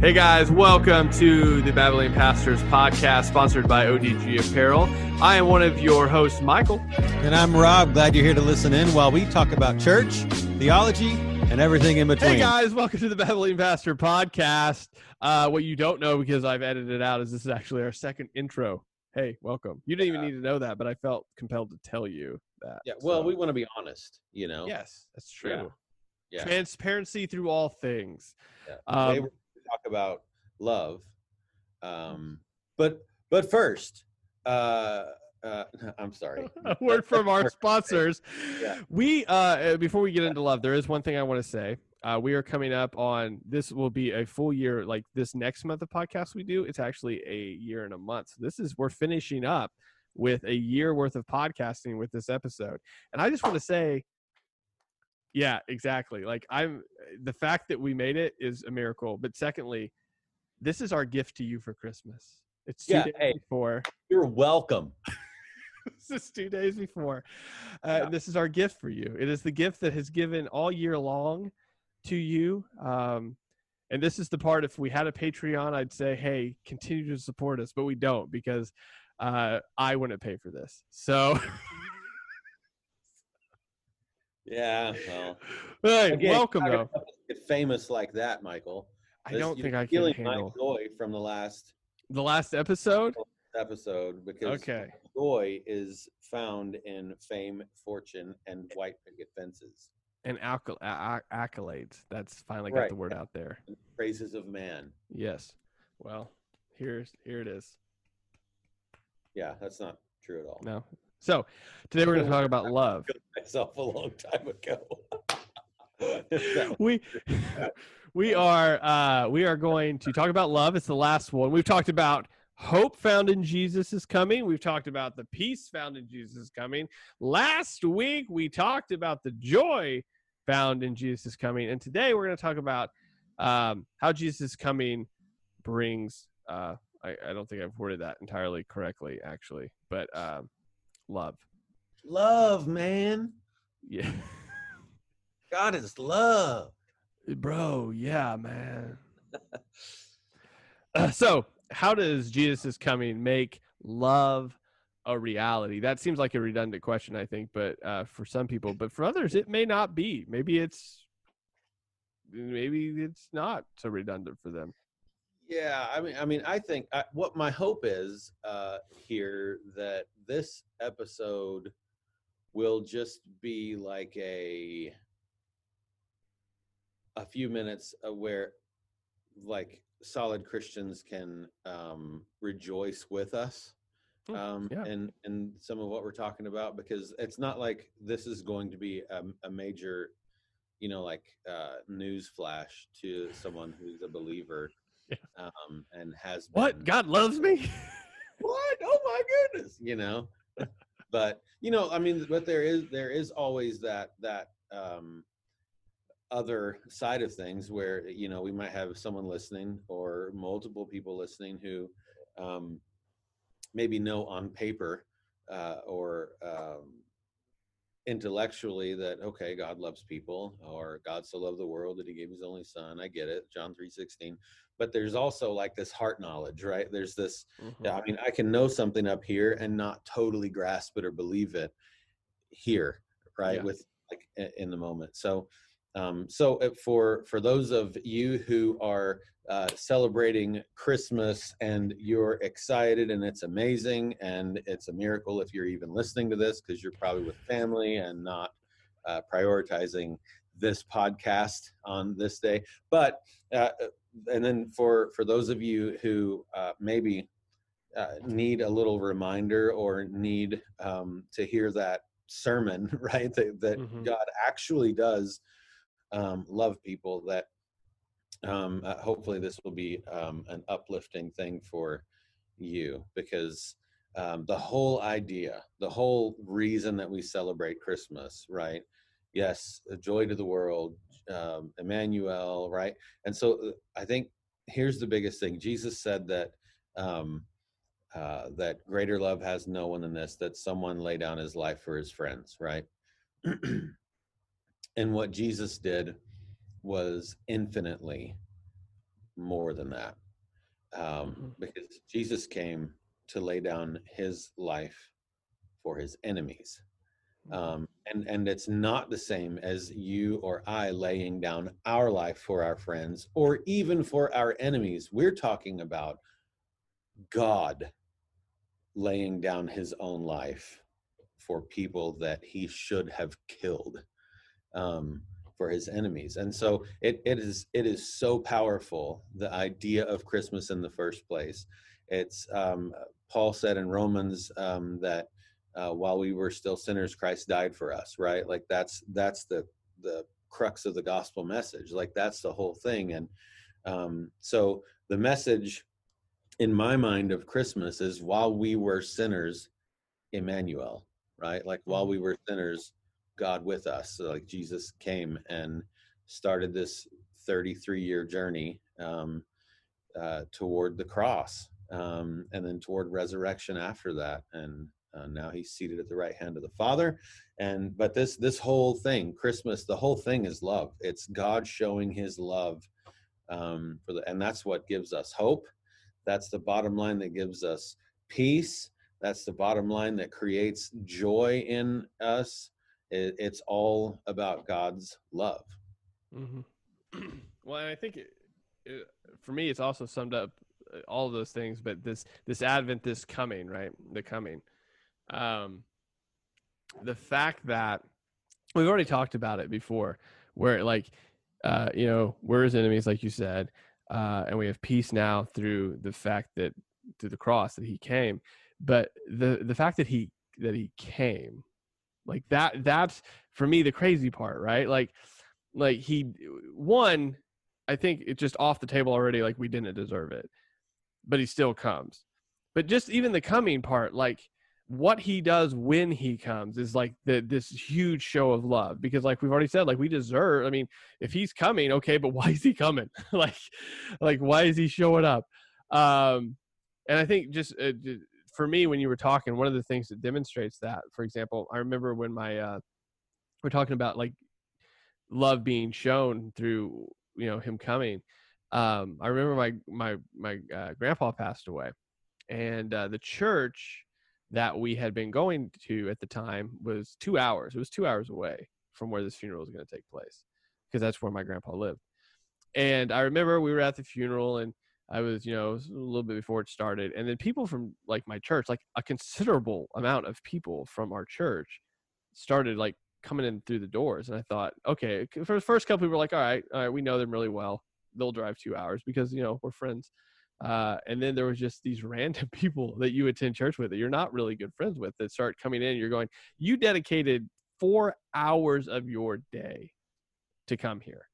Hey guys, welcome to the Babylon Pastors podcast sponsored by ODG Apparel. I am one of your hosts, Michael. And I'm Rob. Glad you're here to listen in while we talk about church, theology, and everything in between. Hey guys, welcome to the Babylon Pastor podcast. Uh, what you don't know because I've edited it out is this is actually our second intro. Hey, welcome. You didn't even need to know that, but I felt compelled to tell you that. Yeah, well, So, we want to be honest, you know. yes, that's true. Yeah. Yeah. Transparency through all things. yeah. Um, Today we're going to talk about love. Um, but but first, uh, uh, I'm sorry. a word from our sponsors. Yeah. We uh before we get into love, there is one thing I want to say. Uh, we are coming up on this will be a full year like this next month of podcast we do. It's actually a year and a month. So this is we're finishing up with a year worth of podcasting with this episode. And I just want to say yeah, exactly. Like I'm the fact that we made it is a miracle. But secondly, this is our gift to you for Christmas. It's two Yeah, days hey. before You're welcome. this is two days before. Uh, Yeah. This is our gift for you. It is the gift that has given all year long to you. Um, and this is the part. If we had a Patreon, I'd say, "Hey, continue to support us," but we don't because uh, I wouldn't pay for this. So, Yeah. Well, hey, again, welcome though. get famous like that, Michael. I This- don't think I can handle my joy from the last the last episode. episode because Okay. joy is found in fame, fortune, and white picket fences. And accol- accolades. That's finally got Right. the word out there. and praises of man. Yes. Well, here's here it is. Yeah, that's not true at all. No. So today we're going to talk about love. Myself a long time ago. we we are uh we are going to talk about love. It's the last one. We've talked about hope found in jesus is coming. We've talked about the peace found in jesus is coming. Last week we talked about the joy found in jesus is coming. And today we're going to talk about um how jesus is coming brings uh I, I don't think i've worded that entirely correctly actually but um love love, man. yeah. God is love. bro yeah man. Uh, so how does jesus coming make love a reality? That seems like a redundant question i think but uh, for some people but for others it may not be. Maybe it's maybe it's not so redundant for them. Yeah, I mean, I mean, I think I, what my hope is uh, here that this episode will just be like a a few minutes uh, where like solid Christians can um, rejoice with us Mm, um, yeah. and and some of what we're talking about because it's not like this is going to be a, a major you know like uh news flash to someone who's a believer Yeah. um and has what been- god loves me what oh my goodness you know but you know i mean but there is there is always that that um other side of things where you know we might have someone listening or multiple people listening who um maybe know on paper uh or um intellectually that okay god loves people or god so loved the world that he gave his only son. I get it. John 3.16 but there's also like this heart knowledge right there's this yeah, I mean, I can know something up here and not totally grasp it or believe it here, right? Yeah. With like in the moment. So, um, so uh, for for those of you who are uh, celebrating Christmas and you're excited and it's amazing and it's a miracle if you're even listening to this because you're probably with family and not uh, prioritizing this podcast on this day. But uh, and then for for those of you who uh, maybe uh, need a little reminder or need um, to hear that sermon, right? That, that Mhm. God actually does um, love people. That um, uh, hopefully this will be um, an uplifting thing for you because um, the whole idea, the whole reason that we celebrate Christmas, right? Yes, a joy to the world, um, Emmanuel, right? And so uh, I think here's the biggest thing. Jesus said that um, uh, that greater love has no one than this, that someone lay down his life for his friends, right? and what Jesus did was infinitely more than that um, Mhm. because Jesus came to lay down his life for his enemies. Um, and, and it's not the same as you or I laying down our life for our friends or even for our enemies. We're talking about God laying down his own life for people that he should have killed um, for his enemies. And so it, it is it is so powerful the idea of Christmas in the first place. It's um, Paul said in Romans um, that uh, while we were still sinners, Christ died for us. Right? Like that's that's the the crux of the gospel message. Like that's the whole thing. And um, so the message in my mind of Christmas is while we were sinners, Emmanuel. Right? Like while we were sinners, God with us. So like Jesus came and started this 33 year journey um, uh, toward the cross um, and then toward resurrection after that. And uh, now he's seated at the right hand of the Father. And but this this whole thing, Christmas, the whole thing is love. It's God showing His love um, for the, and that's what gives us hope. That's the bottom line that gives us peace. That's the bottom line that creates joy in us it, it's all about God's love. Mm-hmm. well, I think it, it, for me, it's also summed up uh, all those things. But this this Advent, this coming, right? The coming, um, the fact that we've already talked about it before, where like, uh, you know, we're his enemies, like you said, uh, and we have peace now through the fact that through the cross that he came. But the the fact that he that he came, like that that's for me the crazy part, right? Like like he one i think it's just off the table already like we didn't deserve it but he still comes but just even the coming part like what he does when he comes is like the this huge show of love because like we've already said like we deserve i mean if he's coming okay but why is he coming? Like like why is he showing up? Um and i think just uh, for me when you were talking one of the things that demonstrates that for example i remember when my uh we're talking about like love being shown through you know him coming um i remember my my my uh, grandpa passed away and uh, the church that we had been going to at the time was two hours it was two hours away from where this funeral was going to take place because that's where my grandpa lived. And i remember we were at the funeral and i was you know a little bit before it started and then people from like my church like a considerable amount of people from our church started like coming in through the doors and i thought okay for the first couple we were like all right all right we know them really well. They'll drive two hours because you know we're friends uh, and then there was just these random people that you attend church with that you're not really good friends with that start coming in you're going you dedicated four hours of your day to come here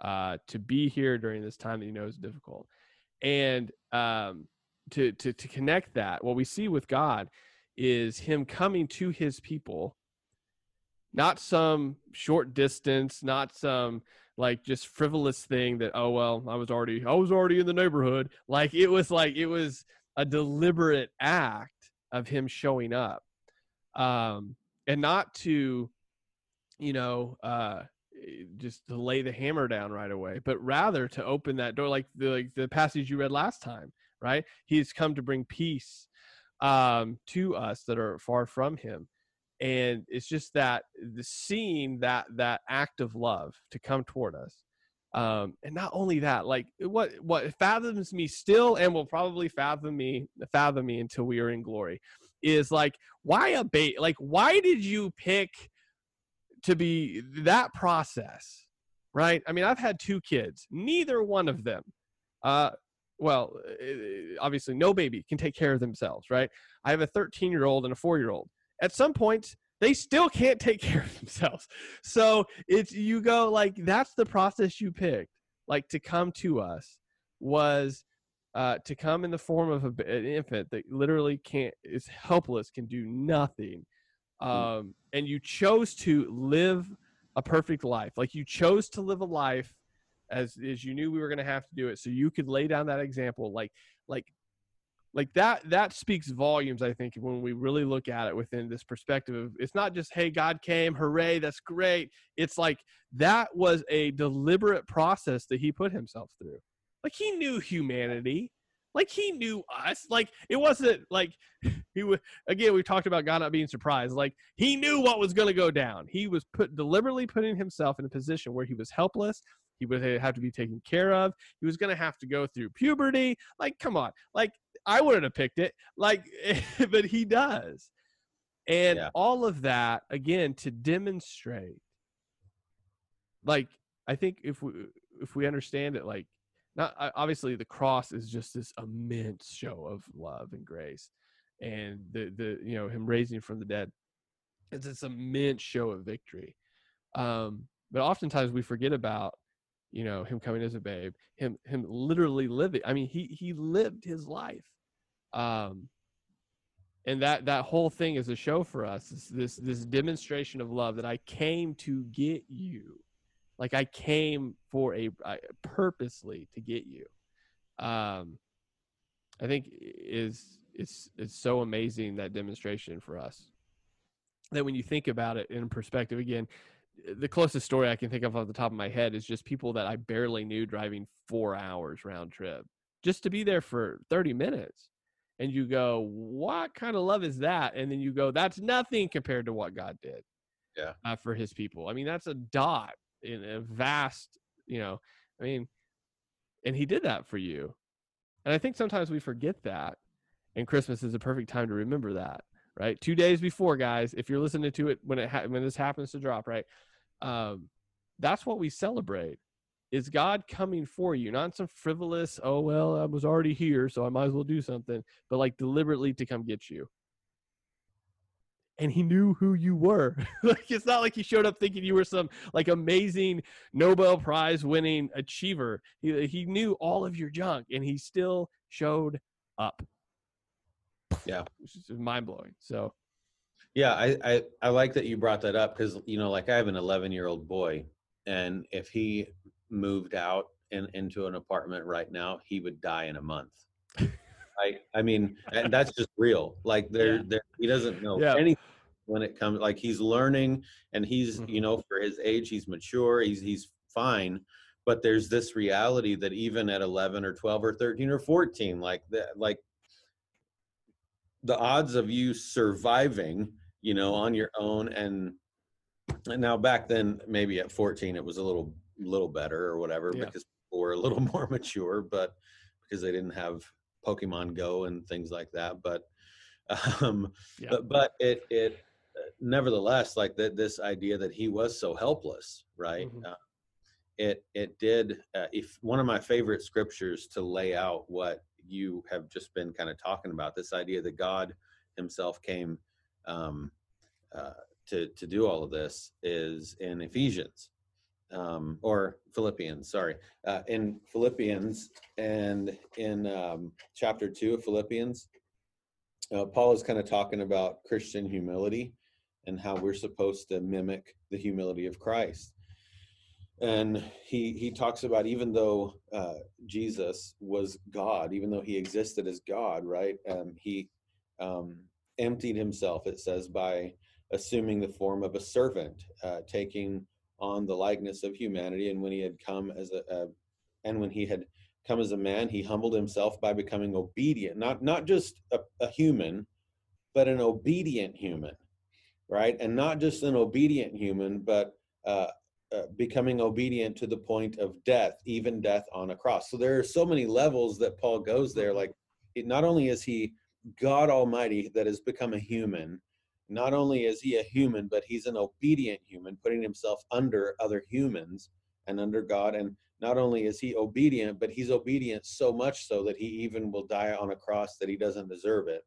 uh, to be here during this time that you know is difficult. And um, to, to to connect that what we see with god is him coming to his people not some short distance, not some like just frivolous thing that oh well, I was already I was already in the neighborhood. Like it was like it was a deliberate act of him showing up. Um and not to you know uh just to lay the hammer down right away, but rather to open that door like the like the passage you read last time, right? He's come to bring peace um to us that are far from him and it's just that the seeing that that act of love to come toward us um and not only that like what what fathoms me still and will probably fathom me fathom me until we are in glory is like why a bait like why did you pick to be that process right? I mean i've had two kids neither one of them uh well uh, obviously no baby can take care of themselves right? I have a 13 year old and a 4 year old at some point they still can't take care of themselves. So it's you go like that's the process you picked like to come to us was uh, to come in the form of a, an infant that literally can't is helpless can do nothing um, and you chose to live a perfect life. Like you chose to live a life as as you knew we were going to have to do it so you could lay down that example like like like that that speaks volumes i think when we really look at it within this perspective of it's not just hey god came hooray that's great it's like that was a deliberate process that he put himself through Like he knew humanity. Like he knew us. Like it wasn't like he was again, we talked about God not being surprised. Like he knew what was gonna go down. He was put deliberately putting himself in a position where he was helpless. He would have to be taken care of. He was gonna have to go through puberty. Like, come on. Like I wouldn't have picked it. Like, but he does. And Yeah. all of that again to demonstrate like I think if we if we understand it like not obviously the cross is just this immense show of love and grace and the the you know him raising from the dead it's this immense show of victory um but oftentimes we forget about you know him coming as a babe him him literally living i mean he he lived his life um and that that whole thing is a show for us this this, demonstration of love that i came to get you like i came for a I, purposely to get you um i think is it's it's so amazing that demonstration for us that when you think about it in perspective again the closest story i can think of off the top of my head is just people that i barely knew driving four hours round trip just to be there for 30 minutes. And you go what kind of love is that? And then you go that's nothing compared to what god did Yeah. uh, for his people. I mean that's a dot in a vast you know i mean and he did that for you. And i think sometimes we forget that and christmas is a perfect time to remember that right? Two days before guys if you're listening to it when it ha- when this happens to drop right? Um that's what we celebrate is god coming for you. Not some frivolous oh well i was already here so i might as well do something but like deliberately to come get you. And he knew who you were. Like it's not like he showed up thinking you were some like amazing nobel prize winning achiever. He, he knew all of your junk and he still showed up Yeah. which is mind-blowing so Yeah, I, I I like that you brought that up because you know, like I have an 11 year old boy, and if he moved out in, into an apartment right now, he would die in a month. I I mean, and that's just real. Like there, Yeah. there he doesn't know Yeah. anything when it comes. Like he's learning, and he's you Mhm. know for his age, he's mature. He's he's fine. But there's this reality that even at 11 or 12 or 13 or 14, like that, like the odds of you surviving you know on your own and, and now back then maybe at 14 it was a little little better or whatever Yeah. because people were a little more mature but because they didn't have pokemon go and things like that but um Yeah. but, but it it uh, nevertheless like that this idea that he was so helpless right Mhm. uh, it it did uh, if one of my favorite scriptures to lay out what you have just been kind of talking about this idea that god himself came um, uh, to to do all of this is in ephesians um, or philippians sorry uh, in philippians and in um, chapter 2 of philippians uh, paul is kind of talking about christian humility and how we're supposed to mimic the humility of christ and he he talks about even though uh, Jesus was God, even though he existed as God, right? Um, he um, emptied himself. It says by assuming the form of a servant, uh, taking on the likeness of humanity. And when he had come as a, uh, and when he had come as a man, he humbled himself by becoming obedient. Not not just a, a human, but an obedient human, right? And not just an obedient human, but uh, uh, becoming obedient to the point of death, even death on a cross. So there are so many levels that Paul goes there. Like, it, not only is he God Almighty that has become a human, not only is he a human, but he's an obedient human, putting himself under other humans and under God. And not only is he obedient, but he's obedient so much so that he even will die on a cross that he doesn't deserve it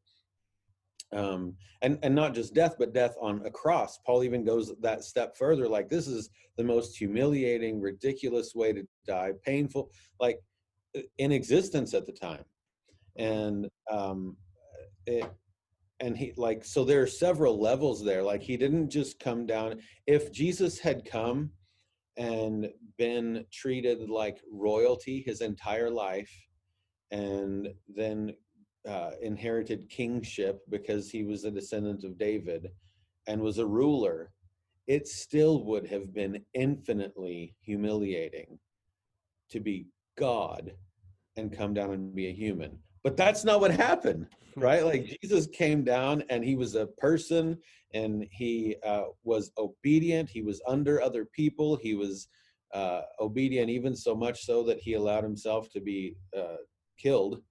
um and and not just death but death on a cross. Paul even goes that step further like this is the most humiliating ridiculous way to die painful like in existence at the time. And um it and he like so there are several levels there. Like he didn't just come down. If jesus had come and been treated like royalty his entire life and then uh, inherited kingship because he was a descendant of David and was a ruler, it still would have been infinitely humiliating to be God and come down and be a human. But that's not what happened, right? Like Jesus came down and he was a person and he uh, was obedient. He was under other people. He was uh, obedient, even so much so that he allowed himself to be uh, killed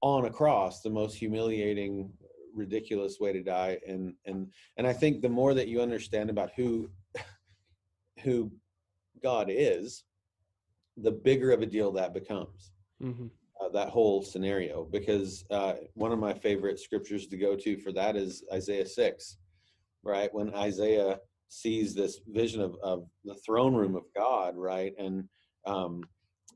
on a cross, the most humiliating, ridiculous way to die. And and and I think the more that you understand about who who God is, the bigger of a deal that becomes. Mm-hmm. Uh, that whole scenario, because uh, one of my favorite scriptures to go to for that is Isaiah six, right? When Isaiah sees this vision of, of the throne room of God, right? And um,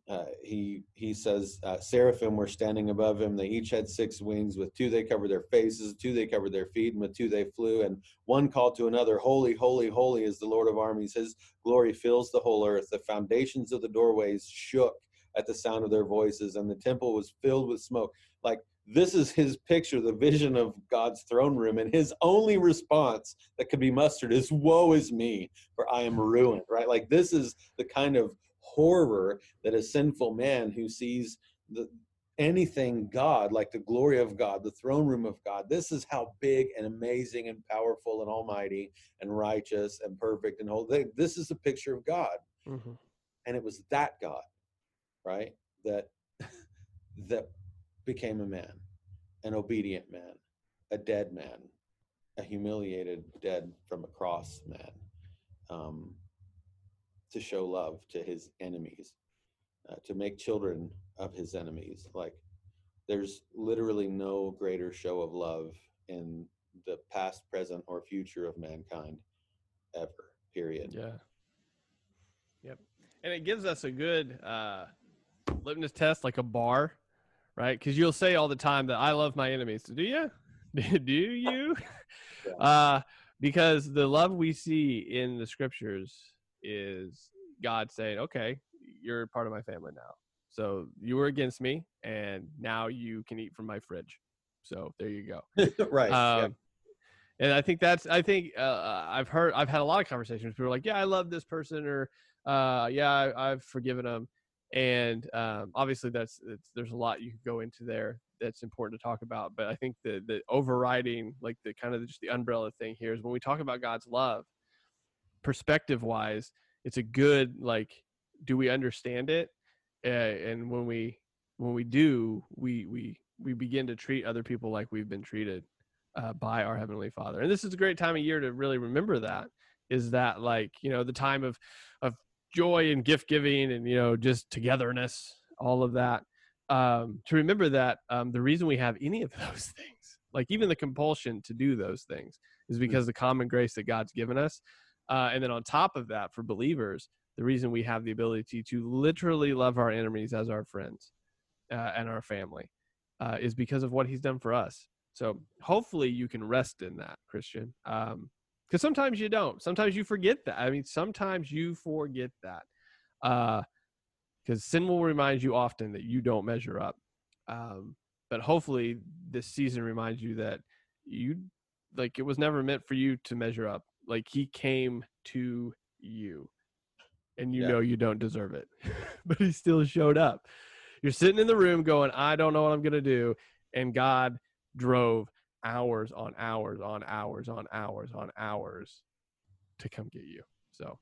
uh, he he says uh, seraphim were standing above him. They each had six wings. With two they covered their faces, two they covered their feet, and with two they flew. And one called to another, "Holy, holy, holy is the Lord of armies! His glory fills the whole earth." The foundations of the doorways shook at the sound of their voices, and the temple was filled with smoke. Like this is his picture, the vision of God's throne room, and his only response that could be mustered is, Woe is me, for I am ruined, right? Like, this is the kind of horror that a sinful man who sees the, anything God, like the glory of God, the throne room of God, this is how big and amazing and powerful and almighty and righteous and perfect and holy. This is a picture of God. Mm-hmm. And it was that God, right? That that became a man, an obedient man, a dead man, a humiliated, dead from a cross man, um, to show love to his enemies, uh, to make children of his enemies. Like, there's literally no greater show of love in the past, present, or future of mankind ever, period. Yeah. Yep. And it gives us a good uh, litmus test, like a bar right? Because you'll say all the time that I love my enemies. Do you? Do you? yeah. uh, because the love we see in the scriptures is God saying, "Okay, you're part of my family now. So you were against me, and now you can eat from my fridge. So there you go." right. Um, yeah. And I think that's. I think uh, uh, I've heard. I've had a lot of conversations. People are like, "Yeah, I love this person," or uh, "Yeah, I, I've forgiven them." and um, obviously that's there's a lot you could go into there that's important to talk about but i think the the overriding like the kind of just the umbrella thing here is when we talk about god's love perspective wise it's a good like do we understand it? Uh, and when we when we do we we we begin to treat other people like we've been treated uh, by our heavenly father. And this is a great time of year to really remember that is that like you know the time of of joy and gift giving and you know just togetherness all of that. Um, to remember that um, the reason we have any of those things like even the compulsion to do those things is hmm. because the common grace that god's given us uh, and then on top of that for believers the reason we have the ability to literally love our enemies as our friends uh, and our family uh, is because of what he's done for us. So hopefully you can rest in that christian. Um, because sometimes you don't. Sometimes you forget that. I mean sometimes you forget that. Uh because sin will remind you often that you don't measure up. Um but hopefully this season reminds you that you like it was never meant for you to measure up like he came to you and you yeah. know you don't deserve it but he still showed up you're sitting in the room going i don't know what i'm going to do and god drove hours on hours on hours on hours on hours to come get you. So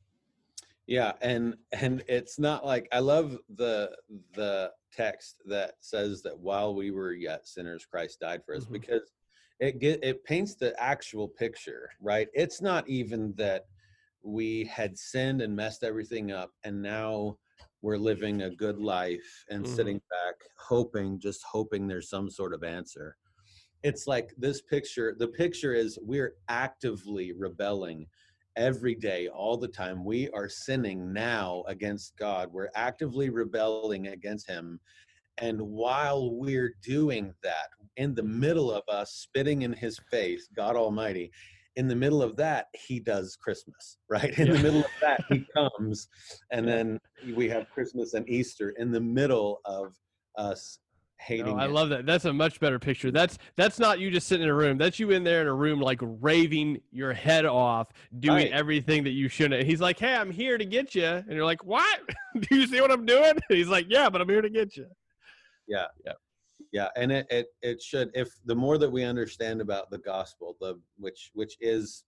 yeah, and and it's not like I love the the text that says that while we were yet sinners Christ died for us mm-hmm. because it get it paints the actual picture, right? It's not even that we had sinned and messed everything up and now we're living a good life and mm-hmm. sitting back hoping just hoping there's some sort of answer it's like this picture the picture is we're actively rebelling every day all the time we are sinning now against god we're actively rebelling against him and while we're doing that in the middle of us spitting in his face god almighty in the middle of that he does christmas right in yeah. the middle of that he comes and then we have christmas and easter in the middle of us hating. No, I love that. That's a much better picture. That's that's not you just sitting in a room. That's you in there in a room like raving your head off, doing right. everything that you shouldn't. He's like, "Hey, I'm here to get you," and you're like, "What? Do you see what I'm doing?" He's like, "Yeah, but I'm here to get you." Yeah. Yeah. Yeah. And it, it it should if the more that we understand about the gospel, the which which is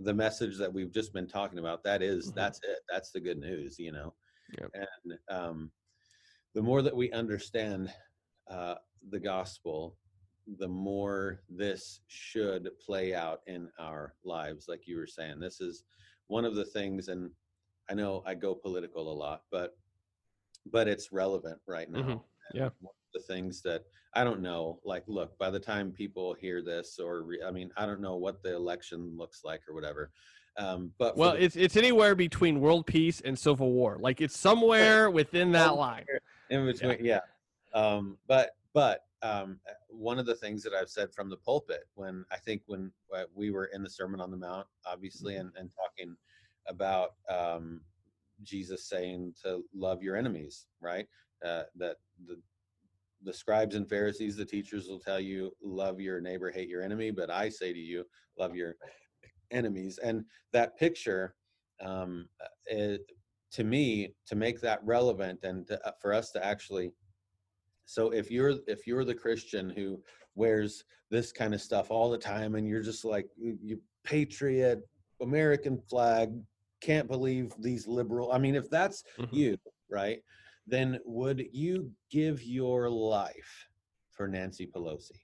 the message that we've just been talking about, that is- Mhm. that's it. That's the good news, you know. Yep. And um the more that we understand uh the gospel, the more this should play out in our lives like you were saying this is one of the things and i know i go political a lot but but it's relevant right now Mhm. Yeah. one of the things that i don't know like look by the time people hear this or re- i mean i don't know what the election looks like or whatever um but Well, the- it's it's anywhere between world peace and civil war. Like it's somewhere within that line. in between yeah, um but but um uh, one of the things that i've said from the pulpit when i think when uh, we were in the sermon on the mount obviously and, and talking about um jesus saying to love your enemies right uh that the the scribes and pharisees the teachers will tell you love your neighbor hate your enemy. But i say to you love your enemies. And that picture um uh, it, to me to make that relevant and to, uh, for us to actually so if you're if you're the christian who wears this kind of stuff all the time and you're just like you patriot american flag can't believe these liberal i mean if that's Mhm. you right then would you give your life for nancy pelosi?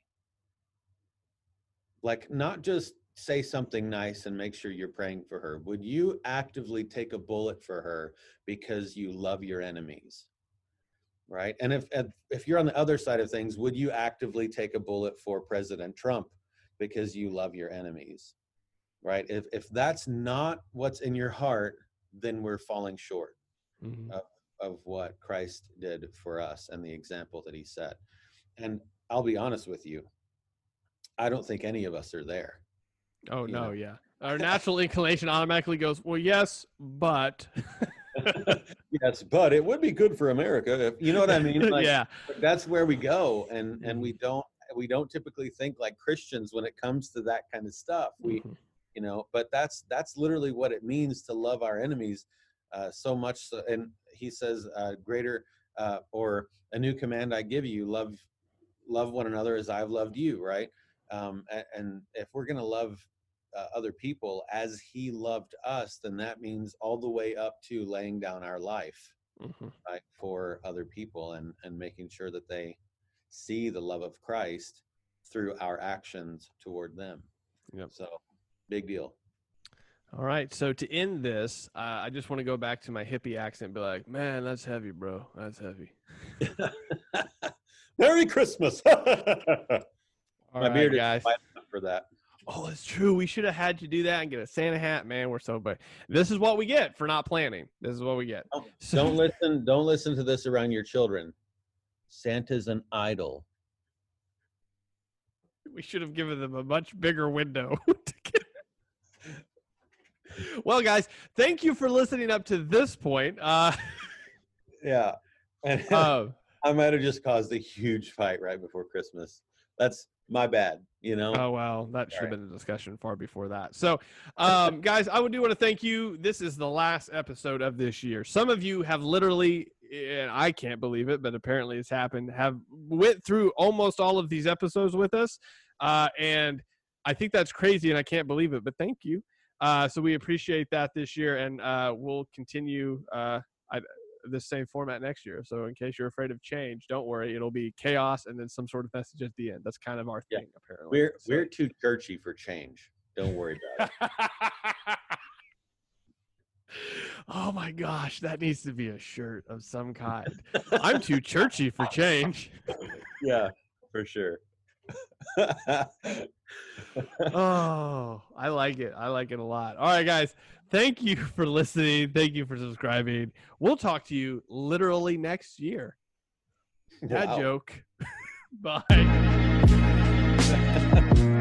Like not just say something nice and make sure you're praying for her. Would you actively take a bullet for her because you love your enemies? Right? And if if- you're on the other side of things would you actively take a bullet for president trump because you love your enemies? Right? If if that's not what's in your heart then we're falling short Mhm. of what Christ did for us and the example that he set. And I'll be honest with you, I don't think any of us are there. Oh no, know. yeah. Our natural inclination automatically goes, well, yes, but yes, but it would be good for America if you know what I mean. Like, yeah, that's where we go, and and we don't we don't typically think like Christians when it comes to that kind of stuff. We Mhm. you know, but that's that's literally what it means to love our enemies uh, so much. So, and he says, uh, "Greater uh, or a new command I give you: love love one another as I've loved you." Right? Um, and, and if we're gonna love uh, other people as He loved us, then that means all the way up to laying down our life Mhm. right, for other people and and making sure that they see the love of Christ through our actions toward them. Yep. So big deal. All right. So to end this, uh, I just want to go back to my hippie accent. And be like, man, that's heavy, bro. That's heavy. Merry Christmas. All My right, beard guys. white enough for that. Oh, it's true. We should have had you do that and get a Santa hat, man. We're so bad. This is what we get for not planning. This is what we get. Don't- So- Don't listen. Don't listen to this around your children. Santa's an idol. we should have given them a much bigger window. Well, guys, thank you for listening up to this point. Uh, Yeah, and uh, I might have just caused a huge fight right before Christmas. That's my bad. You know. oh well, that should have been a discussion far before that. So, um, guys, I would do want to thank you. This is the last episode of this year. Some of you have literally, and I can't believe it, but apparently it's happened. Have went through almost all of these episodes with us, uh, and I think that's crazy, and I can't believe it. But thank you. Uh, so we appreciate that this year, and uh, we'll continue uh, I, the same format next year. So in case you're afraid of change, don't worry. It'll be chaos and then some sort of message at the end. That's kind of our Yeah. thing, apparently. We're So- we're too churchy for change. Don't worry about it. oh my gosh, that needs to be a shirt of some kind. I'm too churchy for change. yeah, for sure. Oh, I like it. I like it a lot. All right, guys. Thank you for listening. Thank you for subscribing. We'll talk to you literally next year. Wow. joke. Bye.